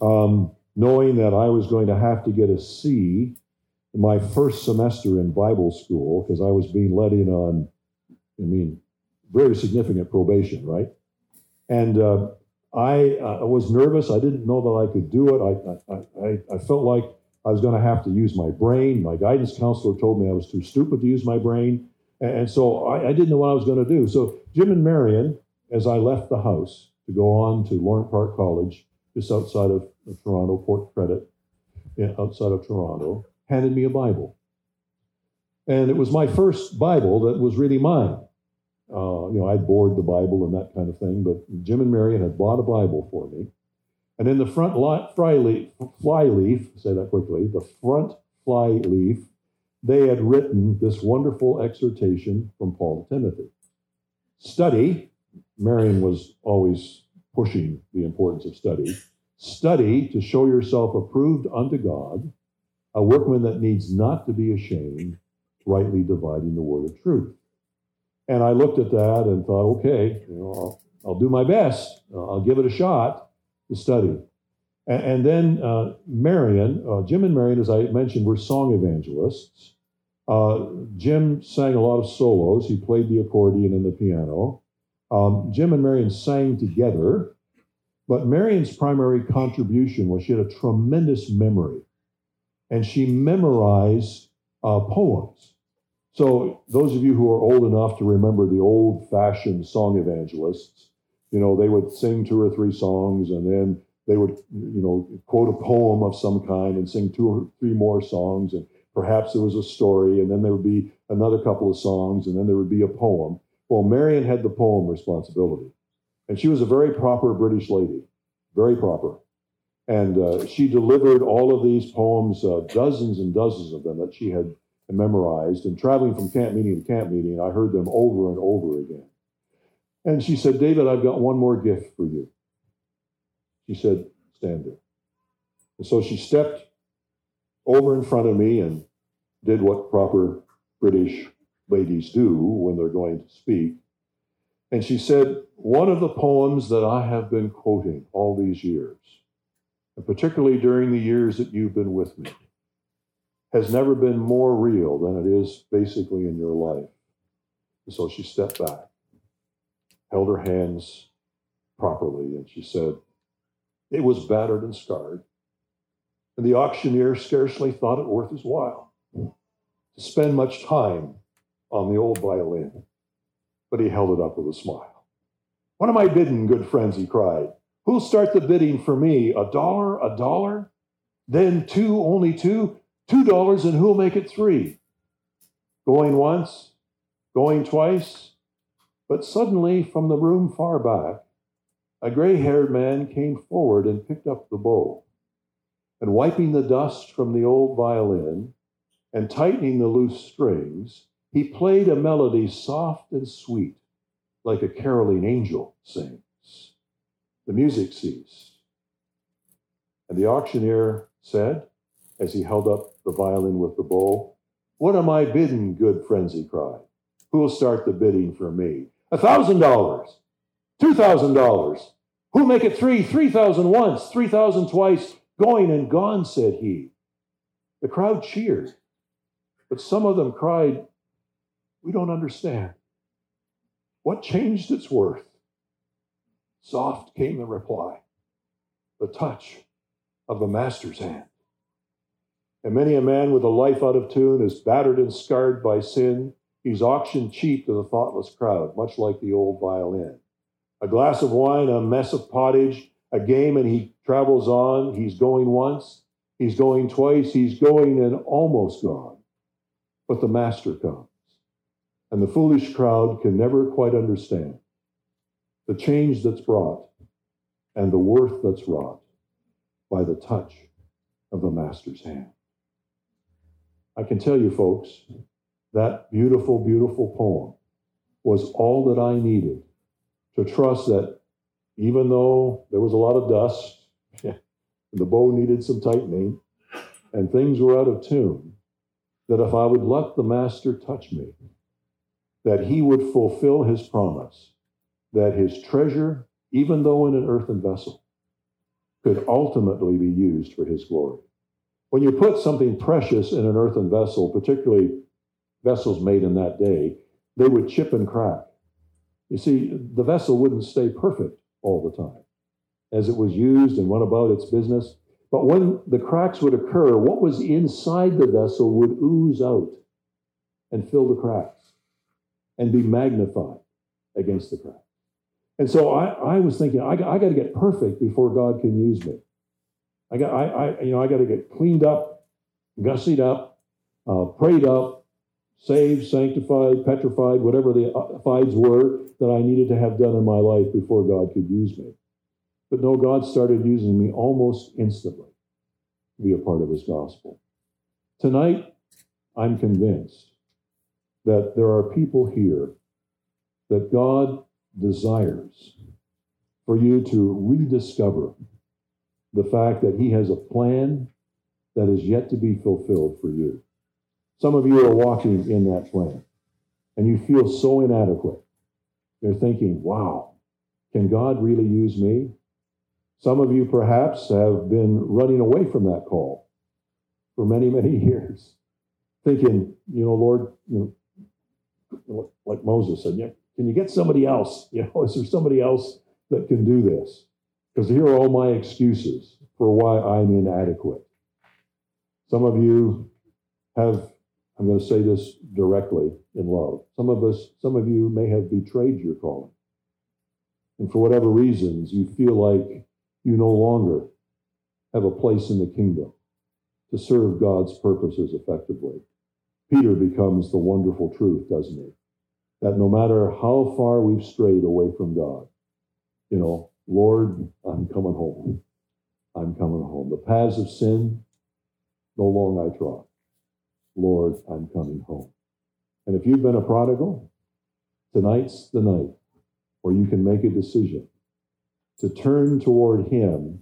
um, knowing that I was going to have to get a C in my first semester in Bible school because I was being let in on I mean, very significant probation, right? And uh, I, uh, was nervous. I didn't know that I could do it. I, I, I, felt like I was going to have to use my brain. My guidance counselor told me I was too stupid to use my brain. And, so I, I, didn't know what I was going to do. So Jim and Marion, as I left the house to go on to Lorne Park College, just outside of, Toronto, Port Credit, outside of Toronto, handed me a Bible. And it was my first Bible that was really mine. Uh, you know, I'd board the Bible and that kind of thing, but Jim and Marion had bought a Bible for me. And in the front fly, leaf, fly leaf, say that quickly, the front fly leaf, they had written this wonderful exhortation from Paul to Timothy. Study, Marion was always pushing the importance of study. Study to show yourself approved unto God, a workman that needs not to be ashamed, rightly dividing the word of truth. And I looked at that and thought, okay, you know, I'll, I'll do my best. I'll give it a shot to study. And, and then uh, Marion, uh, Jim and Marion, as I mentioned, were song evangelists. Uh, Jim sang a lot of solos. He played the accordion and the piano. Um, Jim and Marion sang together, but Marion's primary contribution was she had a tremendous memory, and she memorized uh, poems. So, those of you who are old enough to remember the old fashioned song evangelists, you know, they would sing two or three songs and then they would, you know, quote a poem of some kind and sing two or three more songs. And perhaps there was a story and then there would be another couple of songs and then there would be a poem. Well, Marion had the poem responsibility. And she was a very proper British lady, very proper. And uh, she delivered all of these poems, uh, dozens and dozens of them that she had memorized. And traveling from camp meeting to camp meeting, I heard them over and over again. And she said, David, I've got one more gift for you. She said, Stand there. And so she stepped over in front of me and did what proper British ladies do when they're going to speak. And she said, One of the poems that I have been quoting all these years, and particularly during the years that you've been with me, has never been more real than it is basically in your life. And so she stepped back, held her hands properly, and she said, It was battered and scarred. And the auctioneer scarcely thought it worth his while to spend much time on the old violin, but he held it up with a smile. What am I bidding, good friends? he cried. Who'll start the bidding for me? A dollar, a dollar? Then two, only two? Two dollars, and who'll make it three? Going once, going twice. But suddenly, from the room far back, a gray haired man came forward and picked up the bow. And wiping the dust from the old violin and tightening the loose strings, he played a melody soft and sweet, like a caroling angel sings. The music ceased. And the auctioneer said, as he held up the violin with the bow, What am I bidding, good friends? he cried. Who'll start the bidding for me? A thousand dollars, two thousand dollars. Who'll make it three? Three thousand once, three thousand twice. Going and gone, said he. The crowd cheered, but some of them cried, we don't understand. What changed its worth? Soft came the reply the touch of the master's hand. And many a man with a life out of tune is battered and scarred by sin. He's auctioned cheap to the thoughtless crowd, much like the old violin. A glass of wine, a mess of pottage, a game, and he travels on. He's going once, he's going twice, he's going and almost gone. But the master comes and the foolish crowd can never quite understand the change that's brought and the worth that's wrought by the touch of the Master's hand. I can tell you, folks, that beautiful, beautiful poem was all that I needed to trust that even though there was a lot of dust, and the bow needed some tightening, and things were out of tune, that if I would let the Master touch me, that he would fulfill his promise, that his treasure, even though in an earthen vessel, could ultimately be used for his glory. When you put something precious in an earthen vessel, particularly vessels made in that day, they would chip and crack. You see, the vessel wouldn't stay perfect all the time as it was used and went about its business. But when the cracks would occur, what was inside the vessel would ooze out and fill the cracks and be magnified against the crowd. And so I, I was thinking, I, I got to get perfect before God can use me. I got, I, I you know, I got to get cleaned up, gussied up, uh, prayed up, saved, sanctified, petrified, whatever the uh, fides were that I needed to have done in my life before God could use me. But no, God started using me almost instantly to be a part of His gospel. Tonight, I'm convinced that there are people here that God desires for you to rediscover the fact that He has a plan that is yet to be fulfilled for you. Some of you are walking in that plan and you feel so inadequate. You're thinking, wow, can God really use me? Some of you perhaps have been running away from that call for many, many years, thinking, you know, Lord, you know, like Moses said, yeah, can you get somebody else? You know, is there somebody else that can do this? Because here are all my excuses for why I'm inadequate. Some of you have, I'm going to say this directly in love. Some of us, some of you may have betrayed your calling. And for whatever reasons, you feel like you no longer have a place in the kingdom to serve God's purposes effectively. Peter becomes the wonderful truth, doesn't he? That no matter how far we've strayed away from God, you know, Lord, I'm coming home. I'm coming home. The paths of sin, no long I trod. Lord, I'm coming home. And if you've been a prodigal, tonight's the night where you can make a decision to turn toward Him.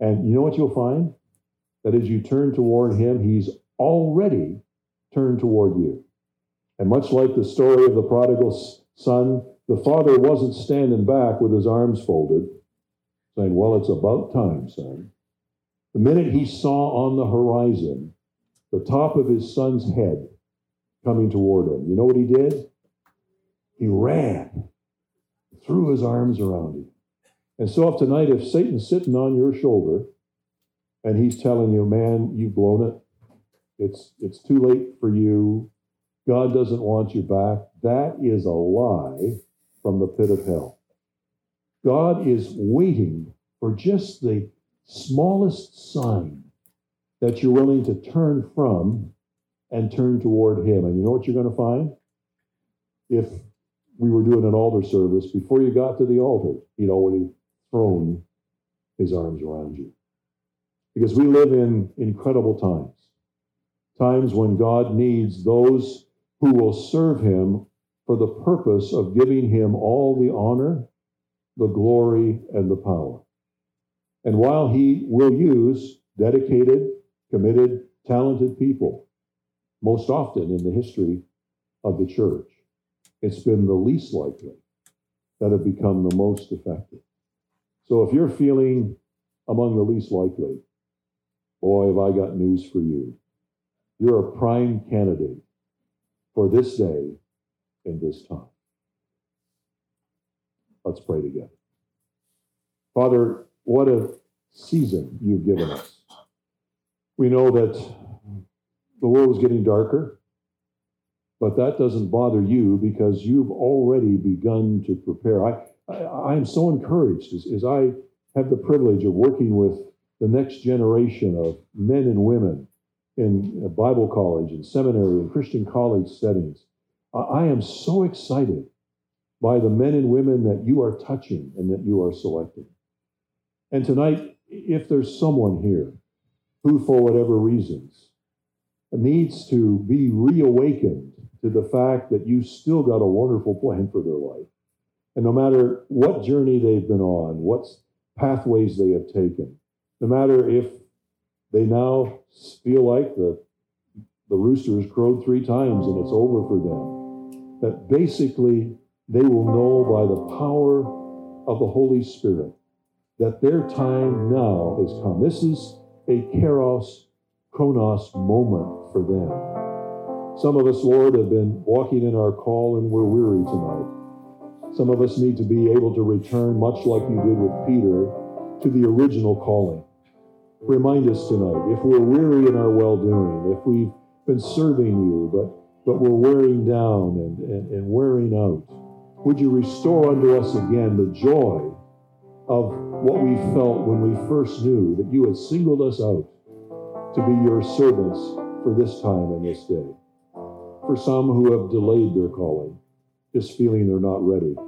And you know what you'll find? that as you turn toward him, he's already turned toward you. And much like the story of the prodigal son, the father wasn't standing back with his arms folded, saying, Well, it's about time, son. The minute he saw on the horizon the top of his son's head coming toward him, you know what he did? He ran, threw his arms around him. And so, if tonight, if Satan's sitting on your shoulder and he's telling you, man, you've blown it, it's, it's too late for you, God doesn't want you back, that is a lie from the pit of hell. God is waiting for just the smallest sign that you're willing to turn from and turn toward Him. And you know what you're going to find? If we were doing an altar service, before you got to the altar, he'd already thrown his arms around you. Because we live in incredible times, times when God needs those who will serve Him for the purpose of giving Him all the honor, the glory, and the power. And while He will use dedicated, committed, talented people, most often in the history of the church, it's been the least likely that have become the most effective. So if you're feeling among the least likely, boy, have I got news for you. You're a prime candidate for this day and this time. Let's pray together. Father, what a season you've given us. We know that the world is getting darker, but that doesn't bother you because you've already begun to prepare. I, I, am so encouraged as, as I have the privilege of working with the next generation of men and women in Bible college and seminary and Christian college settings. I am so excited by the men and women that you are touching and that you are selecting. And tonight, if there's someone here who, for whatever reasons, needs to be reawakened to the fact that you still got a wonderful plan for their life, and no matter what journey they've been on, what pathways they have taken, no matter if they now feel like the, the rooster has crowed three times and it's over for them, that basically they will know by the power of the Holy Spirit that their time now is come. This is a kairos, chronos moment for them. Some of us, Lord, have been walking in our call and we're weary tonight. Some of us need to be able to return, much like you did with Peter, to the original calling. Remind us tonight, if we're weary in our well doing, if we've been serving you, but, but we're wearing down and, and, and wearing out, would you restore unto us again the joy of what we felt when we first knew that you had singled us out to be your servants for this time and this day? For some who have delayed their calling, just feeling they're not ready,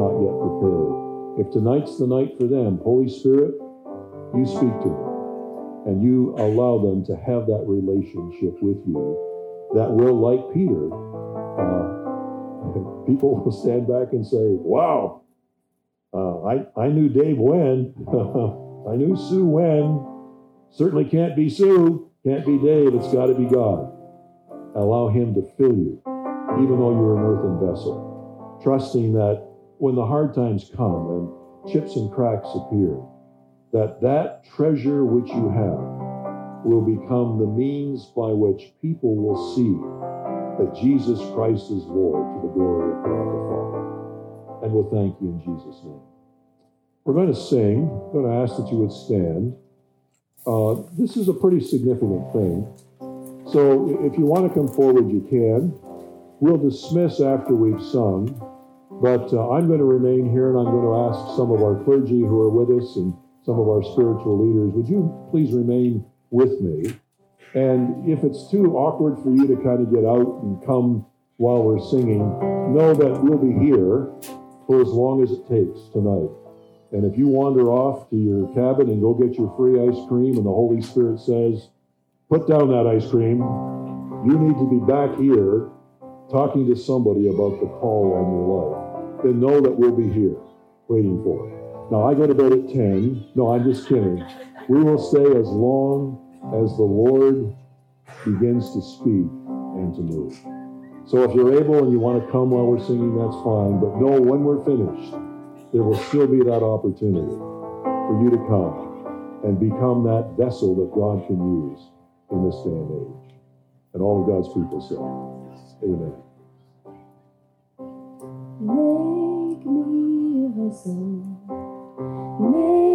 not yet prepared. If tonight's the night for them, Holy Spirit, you speak to them and you allow them to have that relationship with you that will, like Peter, uh, people will stand back and say, Wow, uh, I, I knew Dave when, I knew Sue when. Certainly can't be Sue, can't be Dave, it's got to be God. Allow Him to fill you, even though you're an earthen vessel trusting that when the hard times come and chips and cracks appear, that that treasure which you have will become the means by which people will see that Jesus Christ is Lord to the glory of God the Father. And we'll thank you in Jesus' name. We're going to sing. I'm going to ask that you would stand. Uh, this is a pretty significant thing. So if you want to come forward, you can. We'll dismiss after we've sung. But uh, I'm going to remain here and I'm going to ask some of our clergy who are with us and some of our spiritual leaders, would you please remain with me? And if it's too awkward for you to kind of get out and come while we're singing, know that we'll be here for as long as it takes tonight. And if you wander off to your cabin and go get your free ice cream, and the Holy Spirit says, put down that ice cream, you need to be back here talking to somebody about the call on your life then know that we'll be here waiting for it. Now, I go to bed at 10. No, I'm just kidding. We will stay as long as the Lord begins to speak and to move. So if you're able and you want to come while we're singing, that's fine. But know when we're finished, there will still be that opportunity for you to come and become that vessel that God can use in this day and age. And all of God's people say, Amen. Make me a vessel. Make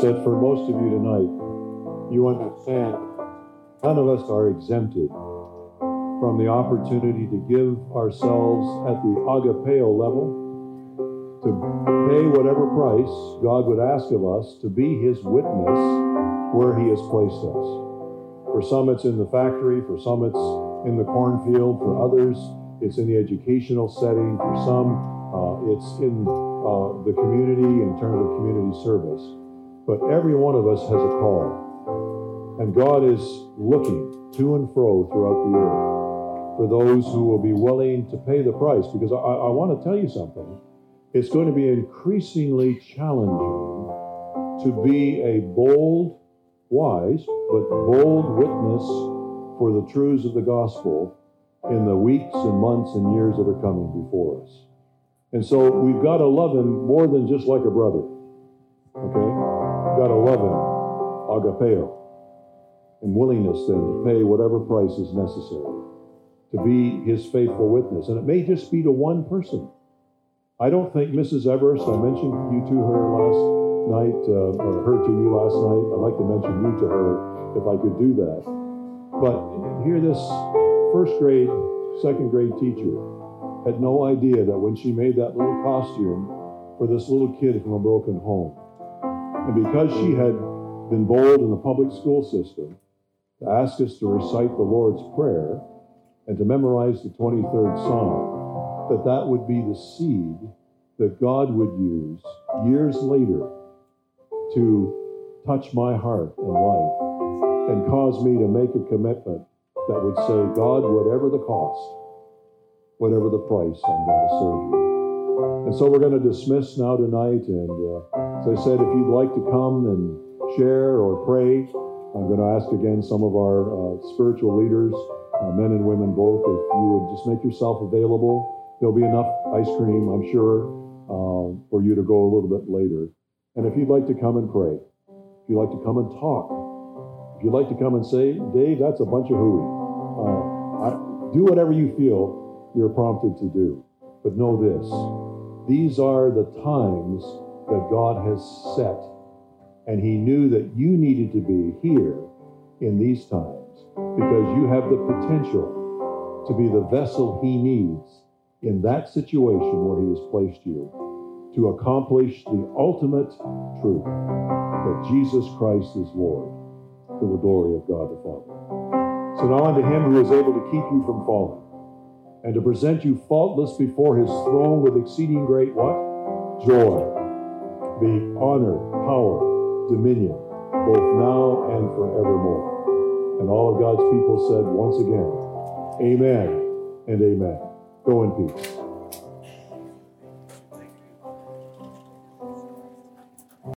trust that for most of you tonight, you understand none of us are exempted from the opportunity to give ourselves at the agapeo level, to pay whatever price God would ask of us to be his witness where he has placed us. For some, it's in the factory, for some, it's in the cornfield, for others, it's in the educational setting, for some, uh, it's in uh, the community in terms of community service. But every one of us has a call. And God is looking to and fro throughout the earth for those who will be willing to pay the price. Because I, I want to tell you something. It's going to be increasingly challenging to be a bold, wise, but bold witness for the truths of the gospel in the weeks and months and years that are coming before us. And so we've got to love him more than just like a brother. Okay? Got to love him, agapeo, and willingness then to pay whatever price is necessary to be his faithful witness. And it may just be to one person. I don't think Mrs. Everest, I mentioned you to her last night, uh, or her to you last night. I'd like to mention you to her if I could do that. But here, this first grade, second grade teacher had no idea that when she made that little costume for this little kid from a broken home, and because she had been bold in the public school system to ask us to recite the Lord's Prayer and to memorize the 23rd Psalm, that that would be the seed that God would use years later to touch my heart and life and cause me to make a commitment that would say, God, whatever the cost, whatever the price, I'm going to serve you. And so we're going to dismiss now tonight. And uh, as I said, if you'd like to come and share or pray, I'm going to ask again some of our uh, spiritual leaders, uh, men and women both, if you would just make yourself available. There'll be enough ice cream, I'm sure, uh, for you to go a little bit later. And if you'd like to come and pray, if you'd like to come and talk If you'd like to come and say, Dave, that's a bunch of hooey. Uh, I, do whatever you feel you're prompted to do. But know this these are the times that God has set. And He knew that you needed to be here in these times because you have the potential to be the vessel He needs in that situation where He has placed you to accomplish the ultimate truth that Jesus Christ is Lord to the glory of God the Father. So now unto Him who is able to keep you from falling and to present you faultless before His throne with exceeding great what? Joy. Be honor, power, dominion, both now and forevermore. And all of God's people said once again, Amen and Amen. Go in peace.